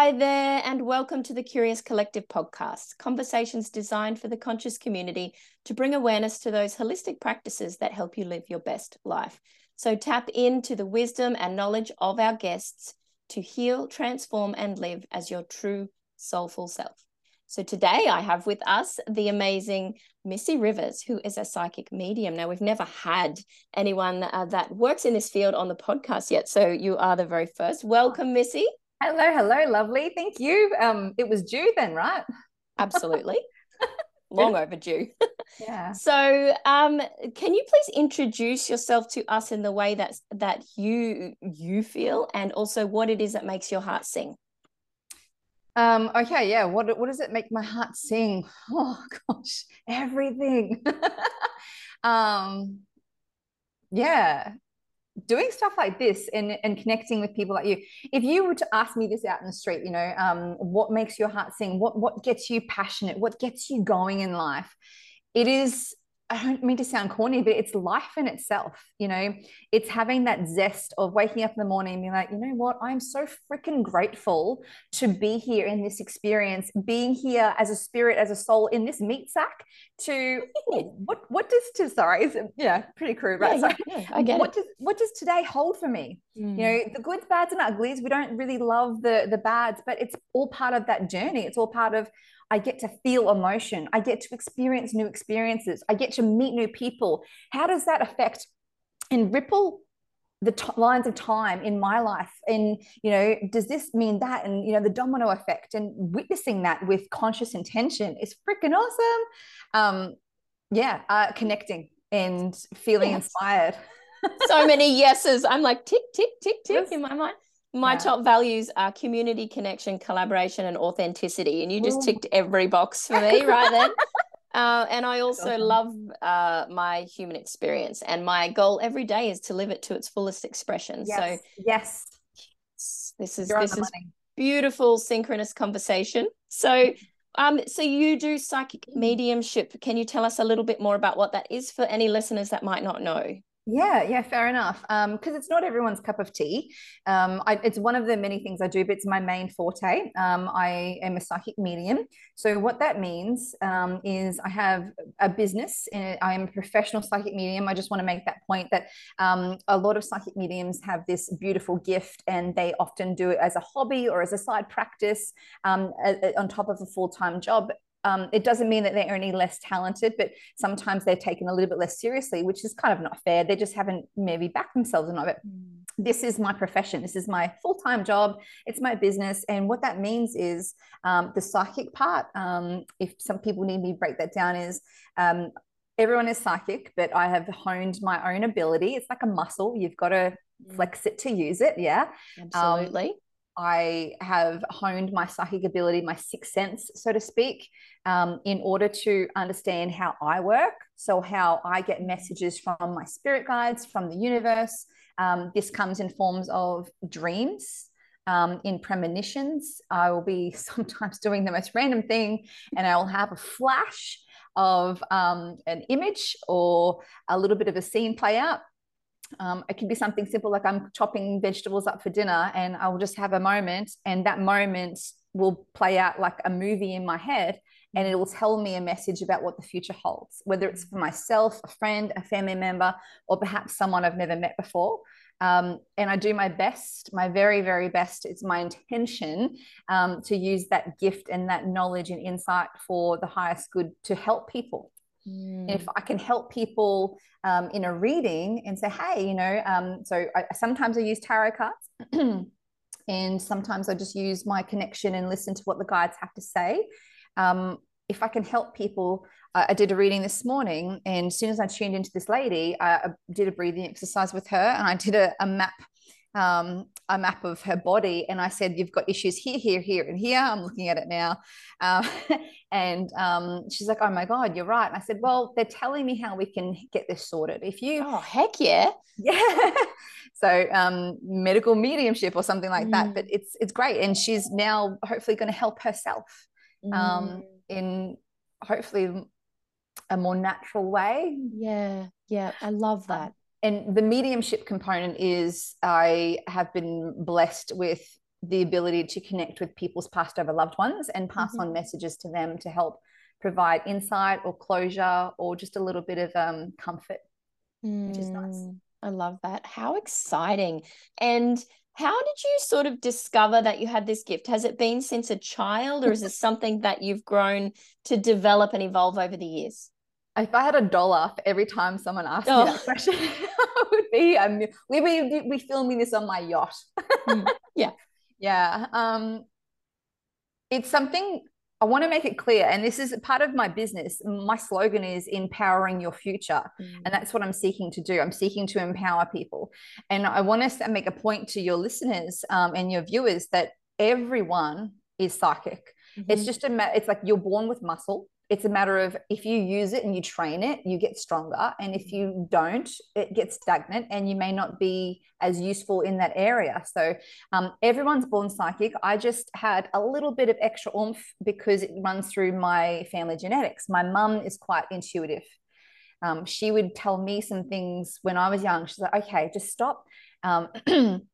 Hi there, and welcome to the Curious Collective podcast, conversations designed for the conscious community to bring awareness to those holistic practices that help you live your best life. So tap into the wisdom and knowledge of our guests to heal, transform, and live as your true soulful self. So today I have with us the amazing Missy Rivers, who is a psychic medium. Now, we've never had anyone uh, that works in this field on the podcast yet. So you are the very first. Welcome, Missy. Hello, hello, lovely. Thank you. Um, it was due then, right? Absolutely. Long overdue. Yeah. So, um, can you please introduce yourself to us in the way that that you you feel, and also what it is that makes your heart sing? Um, okay, yeah. What what does it make my heart sing? Oh gosh, everything. um, yeah, doing stuff like this and, and connecting with people like you if you were to ask me this out in the street you know um, what makes your heart sing? What what gets you passionate? What gets you going in life? It is I don't mean to sound corny, but it's life in itself. You know, it's having that zest of waking up in the morning and being like, you know what, I'm so freaking grateful to be here in this experience, being here as a spirit, as a soul in this meat sack. To what what does to sorry, yeah, pretty crude, right? Yeah, yeah, yeah, I get what it. does what does today hold for me? Mm. You know, the goods, bads, and uglies. We don't really love the the bads, but it's all part of that journey. It's all part of I get to feel emotion. I get to experience new experiences. I get to meet new people. How does that affect and ripple the t- lines of time in my life and you know does this mean that and you know the domino effect and witnessing that with conscious intention is freaking awesome um yeah uh connecting and feeling Yes. inspired so many yeses. I'm like tick tick tick tick Yes. in my mind. My Yeah. top values are community, connection, collaboration, and authenticity. And you just Ooh. ticked every box for me right then. Uh, and I also awesome. love uh, my human experience. And my goal every day is to live it to its fullest expression. yes yes this is you're this is beautiful synchronous conversation. So um, so you do psychic mediumship. Can you tell us a little bit more about what that is for any listeners that might not know? Yeah, yeah, fair enough. Um, because it's not everyone's cup of tea. Um, I, it's one of the many things I do, but it's my main forte. Um, I am a psychic medium. So what that means um, is I have a business. And I am a professional psychic medium. I just want to make that point that um, a lot of psychic mediums have this beautiful gift, and they often do it as a hobby or as a side practice um, on top of a full time job. Um, it doesn't mean that they're any less talented, but sometimes they're taken a little bit less seriously, which is kind of not fair. They just haven't maybe backed themselves enough. But this is my profession. This is my full time job. It's my business. And what that means is um, the psychic part. Um, if some people need me to break that down, is um, everyone is psychic, but I have honed my own ability. It's like a muscle. You've got to flex it to use it. Yeah. Absolutely. I have honed my psychic ability, my sixth sense, so to speak, um, in order to understand how I work. So, how I get messages from my spirit guides, from the universe. Um, this comes in forms of dreams, um, in premonitions. I will be sometimes doing the most random thing, and I will have a flash of um, an image or a little bit of a scene play out um, it can be something simple like I'm chopping vegetables up for dinner and I will just have a moment, and that moment will play out like a movie in my head and it will tell me a message about what the future holds, whether it's for myself, a friend, a family member, or perhaps someone I've never met before. Um, and I do my best, my very, very best. It's my intention um, to use that gift and that knowledge and insight for the highest good to help people Mm. if I can help people um, in a reading and say, hey, you know, um, so I, sometimes I use tarot cards and sometimes I just use my connection and listen to what the guides have to say. Um, if I can help people, uh, I did a reading this morning, and as soon as I tuned into this lady, I, I did a breathing exercise with her, and I did a, a map, um, a map of her body, and I said, "You've got issues here, here, here, and here." I'm looking at it now, um, and um, she's like, "Oh my god, you're right." And I said, "Well, they're telling me how we can get this sorted. If you Oh, heck yeah. yeah so um medical mediumship or something like that but Mm. it's it's great and she's now hopefully going to help herself Mm. um in hopefully a more natural way yeah, yeah. I love that. And the mediumship component is i have been blessed with the ability to connect with people's passed over loved ones and pass mm-hmm. on messages to them to help provide insight or closure or just a little bit of um, comfort, mm, which is nice. Mm, I love that. How exciting. And how did you sort of discover that you had this gift? Has it been since a child or is it something that you've grown to develop and evolve over the years? If I had a dollar for every time someone asked oh. me that question, I would be we we we filming this on my yacht. mm, yeah. Yeah. Um it's something I want to make it clear, and this is part of my business. My slogan is empowering your future. Mm. And that's what I'm seeking to do. I'm seeking to empower people. And I want to make a point to your listeners um, and your viewers that everyone is psychic. Mm-hmm. It's just a, it's like you're born with muscle it's a matter of if you use it and you train it, you get stronger. And if you don't, it gets stagnant and you may not be as useful in that area. So um, everyone's born psychic. I just had a little bit of extra oomph because it runs through my family genetics. My mum is quite intuitive. Um, she would tell me some things when I was young. She's like, okay, just stop. Um,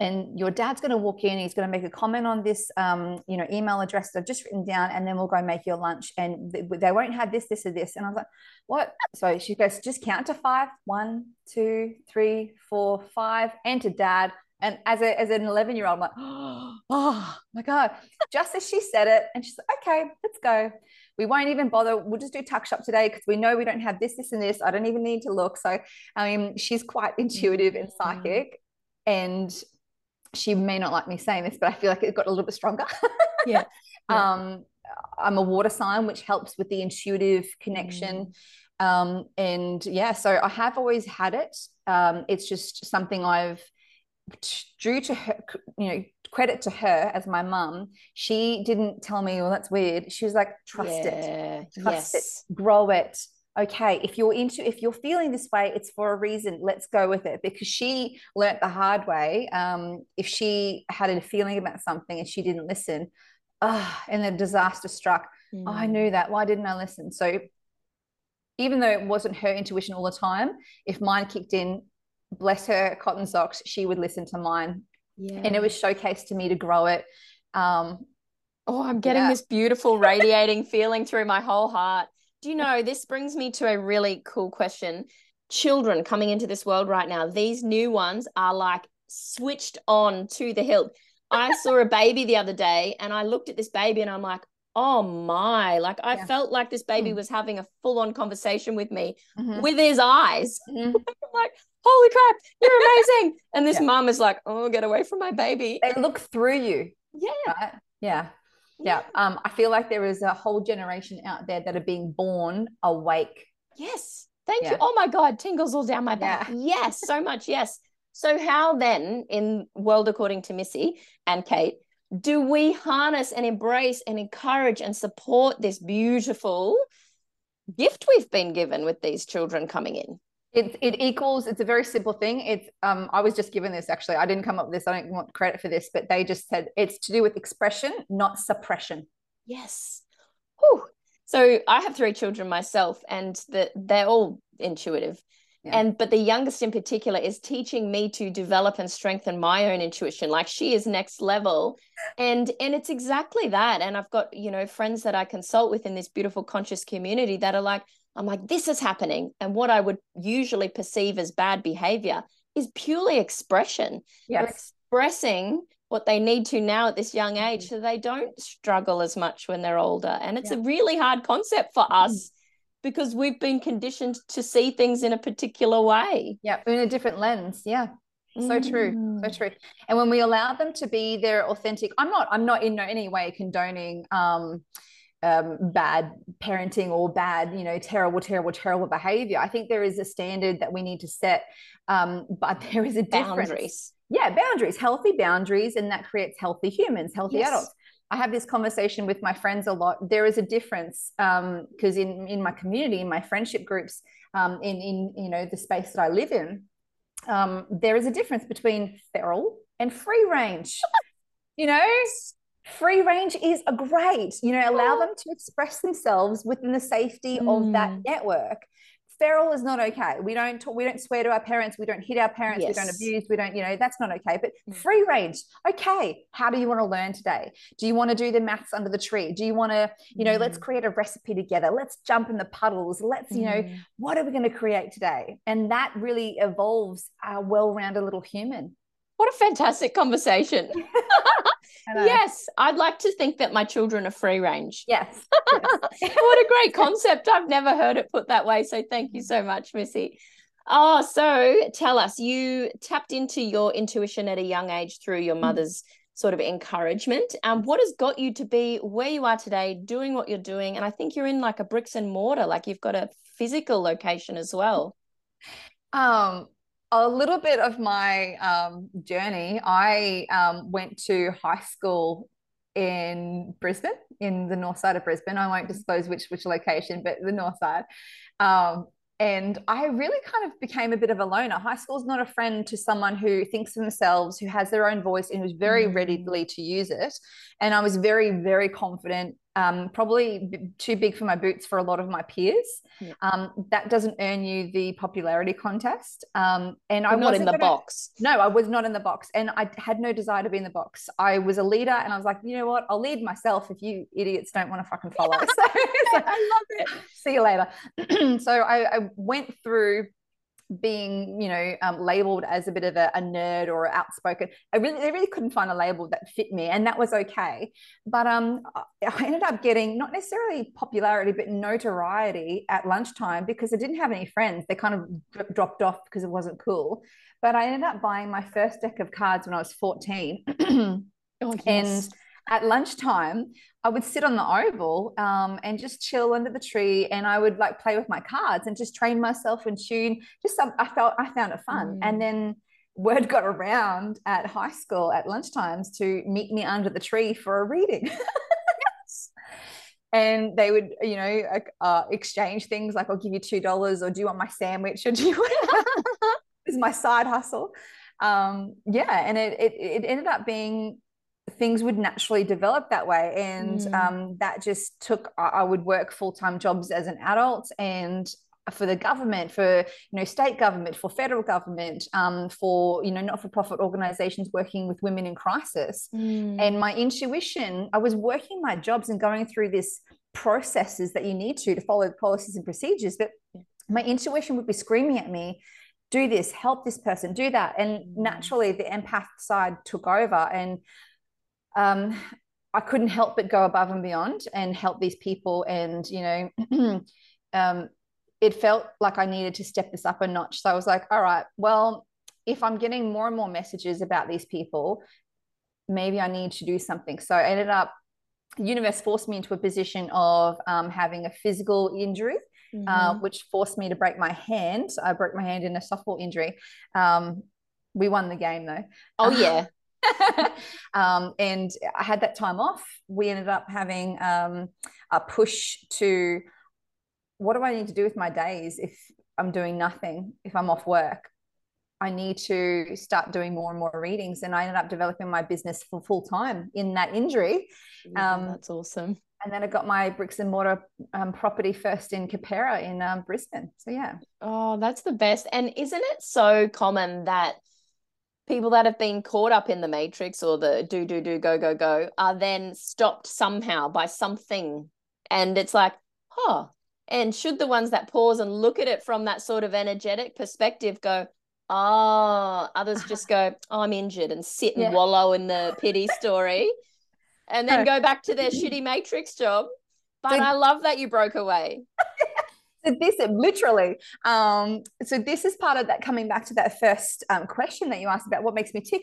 and your dad's going to walk in he's going to make a comment on this um, you know email address that i've just written down and then we'll go make your lunch. And they won't have this this or this. And i was like what? So she goes just count to five. One two three four five. Enter dad. And as, a, as an 11 year old i'm like oh my god. Just as she said it and she's like okay let's go. We won't even bother. We'll just do tuck shop today because we know we don't have this this and this. I don't even need to look. So i mean she's quite intuitive and mm-hmm. psychic. And she may not like me saying this, but I feel like it got a little bit stronger. yeah. yeah. Um, I'm a water sign, which helps with the intuitive connection. Mm. Um, and yeah, so I have always had it. Um, it's just something I've due to her, you know, credit to her as my mum. She didn't tell me, well, that's weird. She was like, trust yeah. it, trust yes. it, grow it, okay if you're into if you're feeling this way it's for a reason let's go with it because she learnt the hard way um, if she had a feeling about something and she didn't listen uh, and the disaster struck mm. oh, i knew that why didn't i listen so even though it wasn't her intuition all the time if mine kicked in bless her cotton socks she would listen to mine yeah. and it was showcased to me to grow it um, oh i'm getting yeah. this beautiful radiating feeling through my whole heart do you know, this brings me to a really cool question. Children coming into this world right now, these new ones are like switched on to the hilt. I saw a baby the other day and I looked at this baby and I'm like, oh my, like I yeah. felt like this baby mm. was having a full on conversation with me mm-hmm. with his eyes. Mm-hmm. Like, holy crap, you're amazing. and this yeah. mom is like, oh, get away from my baby. They look through you. Yeah. Right? Yeah yeah. Um i feel like there is a whole generation out there that are being born awake. Yes. Thank yeah. you oh my god tingles all down my back. Yeah. yes so much yes. So how then in world according to missy and kate do we harness and embrace and encourage and support this beautiful gift we've been given with these children coming in it, it equals it's a very simple thing. It's um i was just given this actually. I didn't come up with this. I don't want credit for this but they just said it's to do with expression not suppression. Yes. Whew. so i have three children myself and the, they're all intuitive. Yeah. and but the youngest in particular is teaching me to develop and strengthen my own intuition. Like she is next level. And and it's exactly that. And i've got you know friends that i consult with in this beautiful conscious community that are like I'm like, this is happening. And what I would usually perceive as bad behavior is purely expression. Yes. They're expressing what they need to now at this young age mm-hmm. so they don't struggle as much when they're older. And it's yeah. a really hard concept for mm-hmm. us because we've been conditioned to see things in a particular way. Yeah, in a different lens. Yeah. So mm. true. So true. And when we allow them to be their authentic, I'm not, I'm not in any way condoning um um, bad parenting or bad, you know, terrible, terrible, terrible behavior. I think there is a standard that we need to set, um, but there is a difference. Boundaries. Yeah, boundaries, healthy boundaries, and that creates healthy humans, healthy yes. adults. I have this conversation with my friends a lot. There is a difference because um, in in my community, in my friendship groups, um, in in you know the space that I live in, um, there is a difference between feral and free range. you know, free range is a great you know allow them to express themselves within the safety mm. of that mm. network feral is not okay. We don't talk, we don't swear to our parents, we don't hit our parents, yes. we don't abuse, we don't, you know, that's not okay. But mm. free range, okay. How do you want to learn today? Do you want to do the maths under the tree? Do you want to, you know, mm. let's create a recipe together. Let's jump in the puddles. Let's, you know, mm. what are we going to create today? And that really evolves our well-rounded little human. What a fantastic conversation. yes, I'd like to think that my children are free range. Yes. yes. what a great concept. I've never heard it put that way. So thank you so much, Missy. Oh, so tell us, you tapped into your intuition at a young age through your mm. mother's sort of encouragement. Um, what has got you to be where you are today, doing what you're doing? And I think you're in like a bricks and mortar, like you've got a physical location as well. Um, a little bit of my um, journey. I um, went to high school in Brisbane, in the north side of Brisbane. I won't disclose which which location, but the north side. Um, and I really kind of became a bit of a loner. High school is not a friend to someone who thinks themselves, who has their own voice, and who's very mm. ready to use it. And I was very, very confident um, probably too big for my boots for a lot of my peers. Yeah. Um, that doesn't earn you the popularity contest. Um, and You're I was not in the gonna, box. No, I was not in the box, and I had no desire to be in the box. I was a leader, and I was like, you know what? I'll lead myself if you idiots don't want to fucking follow. so, so, I love it. See you later. so I, I went through being you know um, labeled as a bit of a, a, nerd or outspoken i really they really couldn't find a label that fit me and that was okay. But um i ended up getting not necessarily popularity but notoriety at lunchtime because i didn't have any friends. They kind of dropped off because it wasn't cool. But i ended up buying my first deck of cards when i was 14 oh, yes. and at lunchtime, I would sit on the oval um, and just chill under the tree, and I would like play with my cards and just train myself and tune. Just some, I felt I found it fun, mm. and then word got around at high school at lunchtimes to meet me under the tree for a reading. and they would, you know, uh, exchange things like, "I'll give you two dollars," or "Do you want my sandwich?" or "Do you want?" is my side hustle. Um, yeah, and it, it it ended up being things would naturally develop that way and mm. um, that just took i would work full-time jobs as an adult and for the government for you know state government for federal government um, for you know not-for-profit organizations working with women in crisis mm. and my intuition i was working my jobs and going through this processes that you need to to follow the policies and procedures but my intuition would be screaming at me do this help this person do that and mm. naturally the empath side took over and um, I couldn't help but go above and beyond and help these people. And, you know, um, it felt like I needed to step this up a notch. So I was like, all right, well, if I'm getting more and more messages about these people, maybe I need to do something. So I ended up, universe forced me into a position of um, having a physical injury. Uh, mm-hmm. Uh, which forced me to break my hand. I broke my hand in a softball injury. Um, we won the game though. Oh yeah, um, and I had that time off. We ended up having um, a push to what do I need to do with my days if I'm doing nothing, if I'm off work? I need to start doing more and more readings. And I ended up developing my business for full time in that injury. Yeah, um, that's awesome. And then I got my bricks and mortar um, property first in Keperra in um, Brisbane. So, yeah. Oh, that's the best. And isn't it so common that people that have been caught up in the matrix or the do do do go go go are then stopped somehow by something. And it's like huh. And should the ones that pause and look at it from that sort of energetic perspective go oh others just go oh, i'm injured and sit and yeah. wallow in the pity story and then go back to their shitty matrix job. But i love that you broke away so this literally um, so this is part of that coming back to that first um, question that you asked about what makes me tick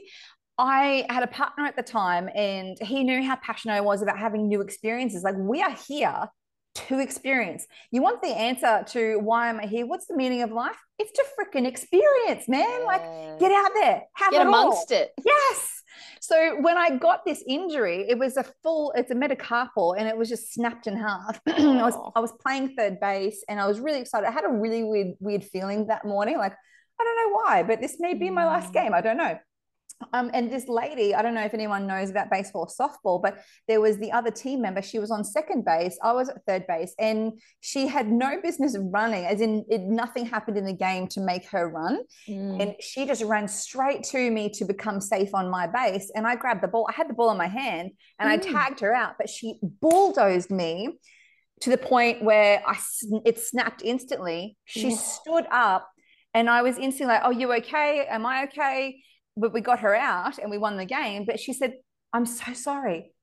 I had a partner at the time and he knew how passionate I was about having new experiences. Like, we are here to experience. You want the answer to why am I here? What's the meaning of life? It's to freaking experience, man. Like, get out there, have get it amongst all. it. Yes. So when I got this injury, it was a full, it's a metacarpal and it was just snapped in half. I was I was playing third base and I was really excited. I had a really weird, weird feeling that morning. Like, I don't know why, but this may be my last mm. game. I don't know. Um, and this lady, I don't know if anyone knows about baseball or softball, but there was the other team member. She was on second base. I was at third base, and she had no business running, as in it, nothing happened in the game to make her run. Mm. And she just ran straight to me to become safe on my base. And I grabbed the ball. I had the ball in my hand and mm. I tagged her out, but she bulldozed me to the point where I it snapped instantly. She yeah. stood up and I was instantly like, Oh, you okay? Am I okay? But we got her out and we won the game. But she said, I'm so sorry.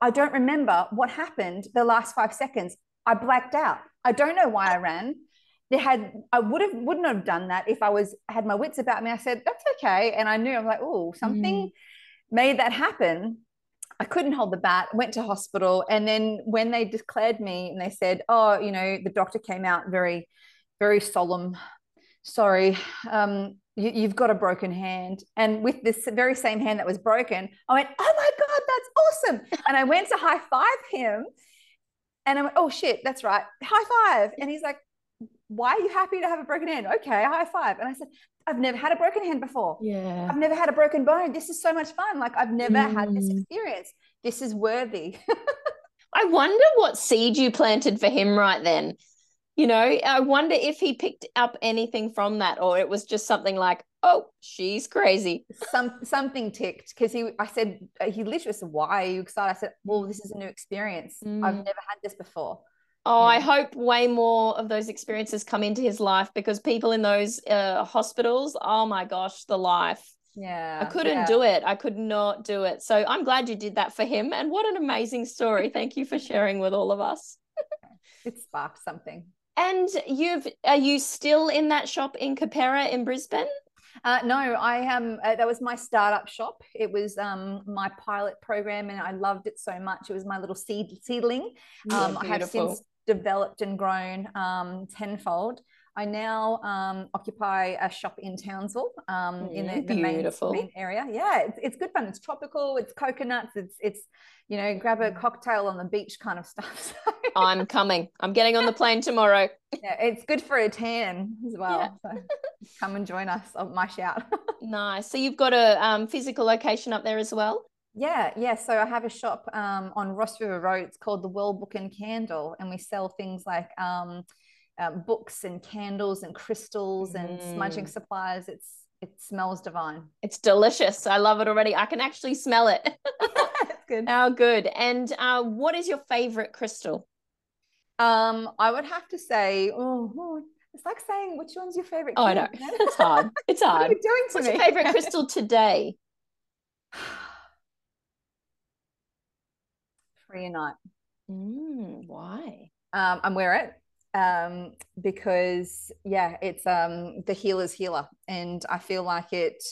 I don't remember what happened the last five seconds. I blacked out. I don't know why I ran. They had I would have wouldn't have done that if I was had my wits about me. I said, that's okay. And I knew I'm like, oh, something mm. made that happen. I couldn't hold the bat, went to hospital. And then when they declared me and they said, oh, you know, the doctor came out very, very solemn. Sorry, um, you, have got a broken hand. And with this very same hand that was broken, I went, oh my God, that's awesome. And I went to high five him. And I went, oh shit, that's right. High five. And he's like, why are you happy to have a broken hand? Okay, high five. And I said, I've never had a broken hand before. Yeah. I've never had a broken bone. This is so much fun. Like I've never mm. had this mm. experience. This is worthy. I wonder what seed you planted for him right then you know i wonder if he picked up anything from that or it was just something like oh she's crazy some something ticked because he i said uh, he literally said why are you excited i said well this is a new experience mm. i've never had this before Oh. I hope way more of those experiences come into his life because people in those uh, hospitals, oh my gosh, the life. Yeah. I couldn't yeah. do it. I could not do it. So I'm glad you did that for him. And what an amazing story. Thank you for sharing with all of us. it sparked something. And you've are you still in that shop in Keperra in Brisbane? Uh, no, I am. Uh, that was my startup shop. It was um, my pilot program, and I loved it so much. It was my little seed seedling. Um, I have since developed and grown um, tenfold. I now um, occupy a shop in Townsville um, in the, the main, main, area. Yeah, it's, it's good fun. It's tropical. It's coconuts. It's it's you know grab a cocktail on the beach kind of stuff. I'm coming. I'm getting on the plane tomorrow. yeah, it's good for a tan as well. Yeah. So come and join us on my shout. nice. So you've got a um, physical location up there as well. Yeah, yeah. So I have a shop um, on Ross River Road. It's called the Well Book and Candle, and we sell things like um, books and candles and crystals mm. and smudging mm. supplies. It's it smells divine. It's delicious. I love it already. I can actually smell it. That's good. Oh, good. And uh, what is your favorite crystal? Um, I would have to say, oh, oh it's like saying which one's your favorite. Oh, I know. It's hard. It's hard. what are you doing to What's me? your favorite crystal today? Prehnite. Mm, why? Um, I'm wear it um, because yeah, it's um, the healer's healer, and I feel like it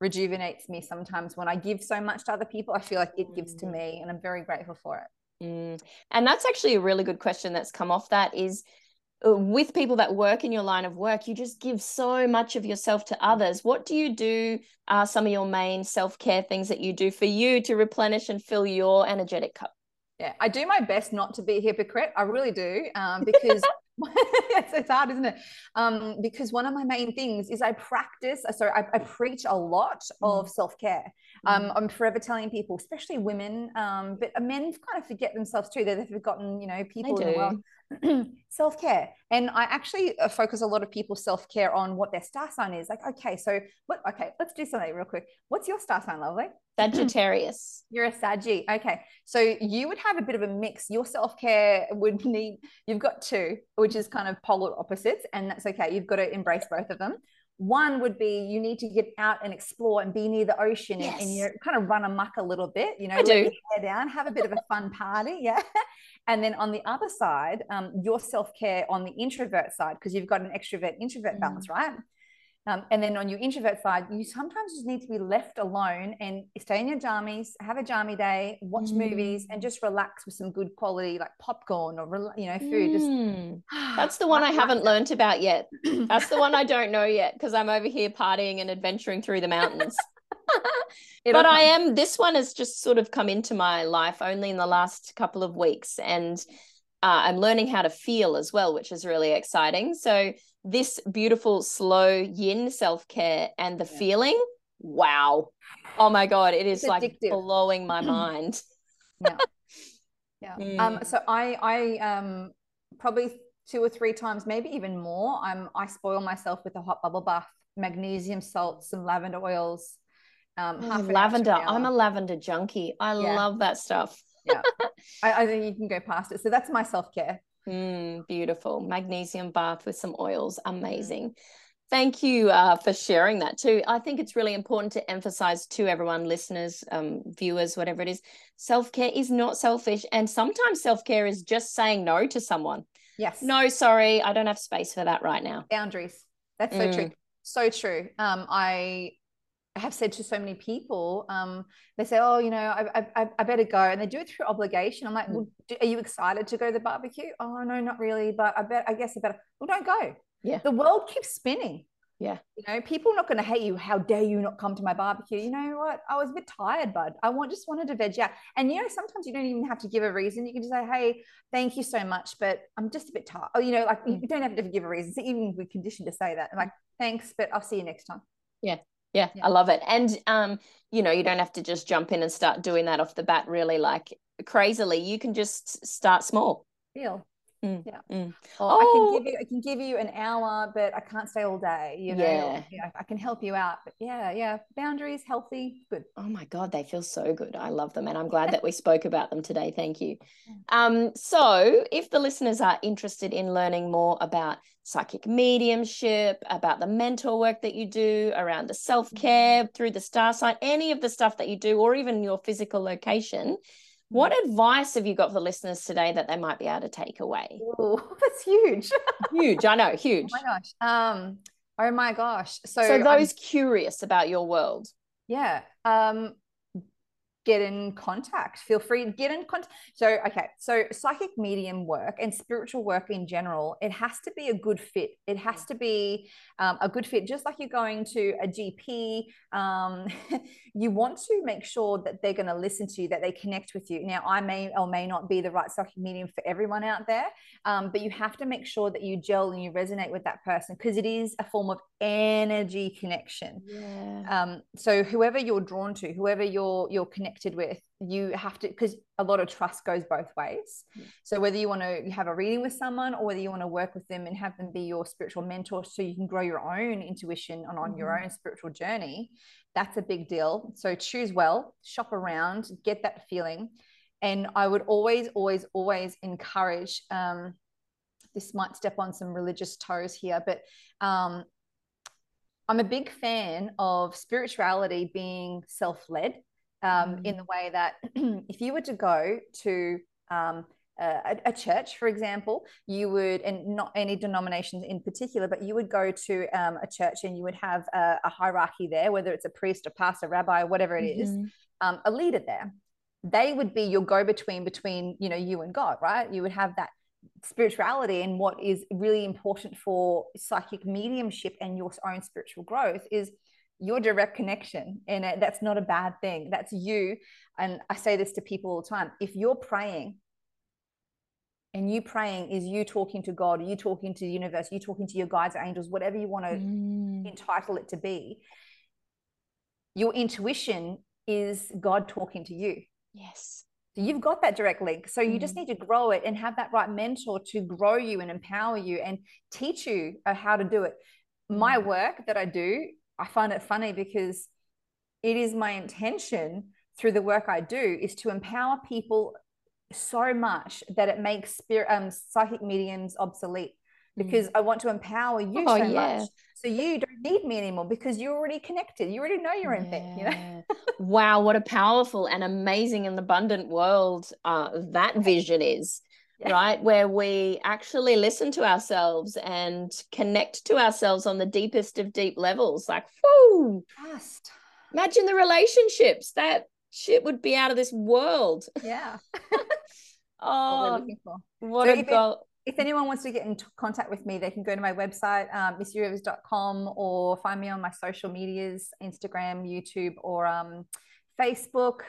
rejuvenates me sometimes when I give so much to other people. I feel like it gives to mm. me, and I'm very grateful for it. Mm. And that's actually a really good question that's come off that is uh, with people that work in your line of work, you just give so much of yourself to others. What do you do? Are some of your main self care things that you do for you to replenish and fill your energetic cup? Yeah, I do my best not to be a hypocrite. I really do, um, because it's, it's hard, isn't it? Um, because one of my main things is I practice, uh, sorry, I, I preach a lot mm. of self care. Um, mm. I'm forever telling people, especially women, um, but men kind of forget themselves too. They've forgotten, you know, people in the world. self care. And I actually uh, focus a lot of people's self care on what their star sign is. Like, okay, so what, okay, let's do something real quick. What's your star sign, lovely? Sagittarius. You're a Saggy. Okay. So you would have a bit of a mix. Your self care would need, you've got two, which is kind of polar opposites, and that's okay. You've got to embrace both of them. One would be you need to get out and explore and be near the ocean yes. and, and, you kind of run amuck a little bit, you know, I do. your hair down, have a bit of a fun party. Yeah. And then on the other side, um, your self care on the introvert side, because you've got an extrovert introvert mm. balance, right? Um, and then on your introvert side, you sometimes just need to be left alone and stay in your jammies, have a jammy day, watch mm. movies, and just relax with some good quality like popcorn or you know food. Mm. Just that's the one I haven't learned about yet. That's the one I don't know yet because I'm over here partying and adventuring through the mountains. but come. I am. This one has just sort of come into my life only in the last couple of weeks, and uh, I'm learning how to feel as well, which is really exciting. So this beautiful slow yin self-care and the yeah. feeling wow. Oh my God. It is It's like addictive. blowing my mind. yeah yeah um Mm. so i i um probably two or three times maybe even more i'm i spoil myself with a hot bubble bath magnesium salts some lavender oils um Oh, half an hour to lavender. I'm a lavender junkie. I Yeah. love that stuff. I, I think you can go past it so that's my self-care Mm, beautiful. Magnesium bath with some oils. Mm. Amazing. Thank you uh, for sharing that too. I think it's really important to emphasize to everyone, listeners, um, viewers, whatever it is, self care is not selfish. And sometimes self care is just saying no to someone. yes No, sorry, I don't have space for that right now. boundaries that's so true Mm. so true um i have said to so many people um they say oh you know I, I, I better go and they do it through obligation. I'm like Mm. well do, are you excited to go to the barbecue? Oh no not really but i bet i guess i better well don't go. Yeah. the world keeps spinning. Yeah. you know people are not going to hate you how dare you not come to my barbecue? You know what? I was a bit tired bud. I want just wanted to veg out. And you know sometimes you don't even have to give a reason. You can just say hey thank you so much but i'm just a bit tired. Oh you know like Mm. you don't have to give a reason. So even we're conditioned to say that. I'm like thanks but i'll see you next time. Yeah, Yeah. I love it. And um, you know, you don't have to just jump in and start doing that off the bat really like crazily. You can just start small. feel Mm, yeah mm. or I Oh. can give you I can give you an hour but I can't stay all day you know Yeah. I can help you out but yeah yeah boundaries healthy good Oh my God, they feel so good. I love them. And I'm glad that we spoke about them today. Thank you. Um, so, if the listeners are interested in learning more about psychic mediumship, about the mentor work that you do, around the self care through the star sign, any of the stuff that you do, or even your physical location, what advice have you got for the listeners today that they might be able to take away? oh that's huge Huge, I know, huge. oh huge. my gosh um oh my gosh so, So, I'm- those curious about your world. yeah um get in contact. Feel free to get in contact so okay so psychic medium work and spiritual work in general it has to be a good fit. It has to be um, a good fit. Just like you're going to a gp um, you want to make sure that they're going to listen to you that they connect with you. Now i may or may not be the right psychic medium for everyone out there um, but you have to make sure that you gel and you resonate with that person because it is a form of energy connection Yeah. um, so whoever you're drawn to whoever you're you're connected with you have to because a lot of trust goes both ways Yeah. so whether you want to have a reading with someone or whether you want to work with them and have them be your spiritual mentor so you can grow your own intuition and on your Mhm. own spiritual journey that's a big deal so choose well shop around get that feeling and i would always always always encourage um, this might step on some religious toes here but um, I'm a big fan of spirituality being self led um, in the way that if you were to go to um, a, a church, for example, you would, and not any denominations in particular, but you would go to um, a church and you would have a, a hierarchy there, whether it's a priest, a pastor, rabbi, whatever it is, Mhm. um, a leader there. They would be your go between between you know you and God, right? You would have that spirituality and what is really important for psychic mediumship and your own spiritual growth is your direct connection. And that's not a bad thing. That's you. And i say this to people all the time. If you're praying and you praying is you talking to god you talking to the universe you talking to your guides or angels whatever you want to Mm. entitle it to be your intuition is god talking to you. Yes. You've got that direct link. So you just Mm. need to grow it and have that right mentor to grow you and empower you and teach you uh, how to do it. My Mm. work that I do, I find it funny because it is my intention through the work I do is to empower people so much that it makes spirit um, psychic mediums obsolete because I want to empower you Oh, so yeah. much. So you don't need me anymore because you're already connected. You already know your own thing, you know? Wow, what a powerful and amazing and abundant world uh, that vision is, Yeah. right? Where we actually listen to ourselves and connect to ourselves on the deepest of deep levels. Like, whoo, Trust. imagine the relationships. That shit would be out of this world. Yeah. What Oh, looking for. what So a goal. If anyone wants to get in contact with me, they can go to my website, um, missyRivers.com, or find me on my social medias Instagram, YouTube, or um, Facebook.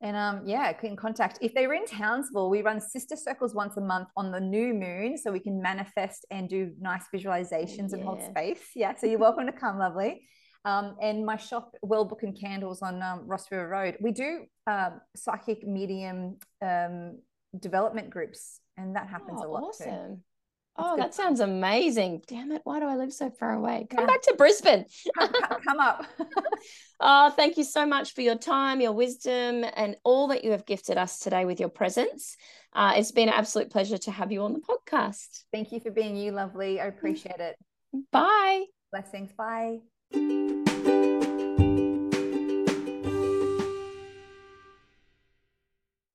And um, yeah, get in contact. If they're in Townsville, we run sister circles once a month on the new moon so we can manifest and do nice visualizations and hold space. Yeah, so you're welcome to come, lovely. Um, and my shop, Well Book and Candles on um, Ross River Road, we do um, psychic medium um, development groups, and that happens oh, a lot awesome. too. Oh, that sounds amazing. Damn it. Why do I live so far away? Come Yeah. back to Brisbane. Come, come- come up. Oh, thank you so much for your time, your wisdom, and all that you have gifted us today with your presence. Uh, it's been an absolute pleasure to have you on the podcast. Thank you for being you, lovely. I appreciate it. Bye. Blessings. Bye.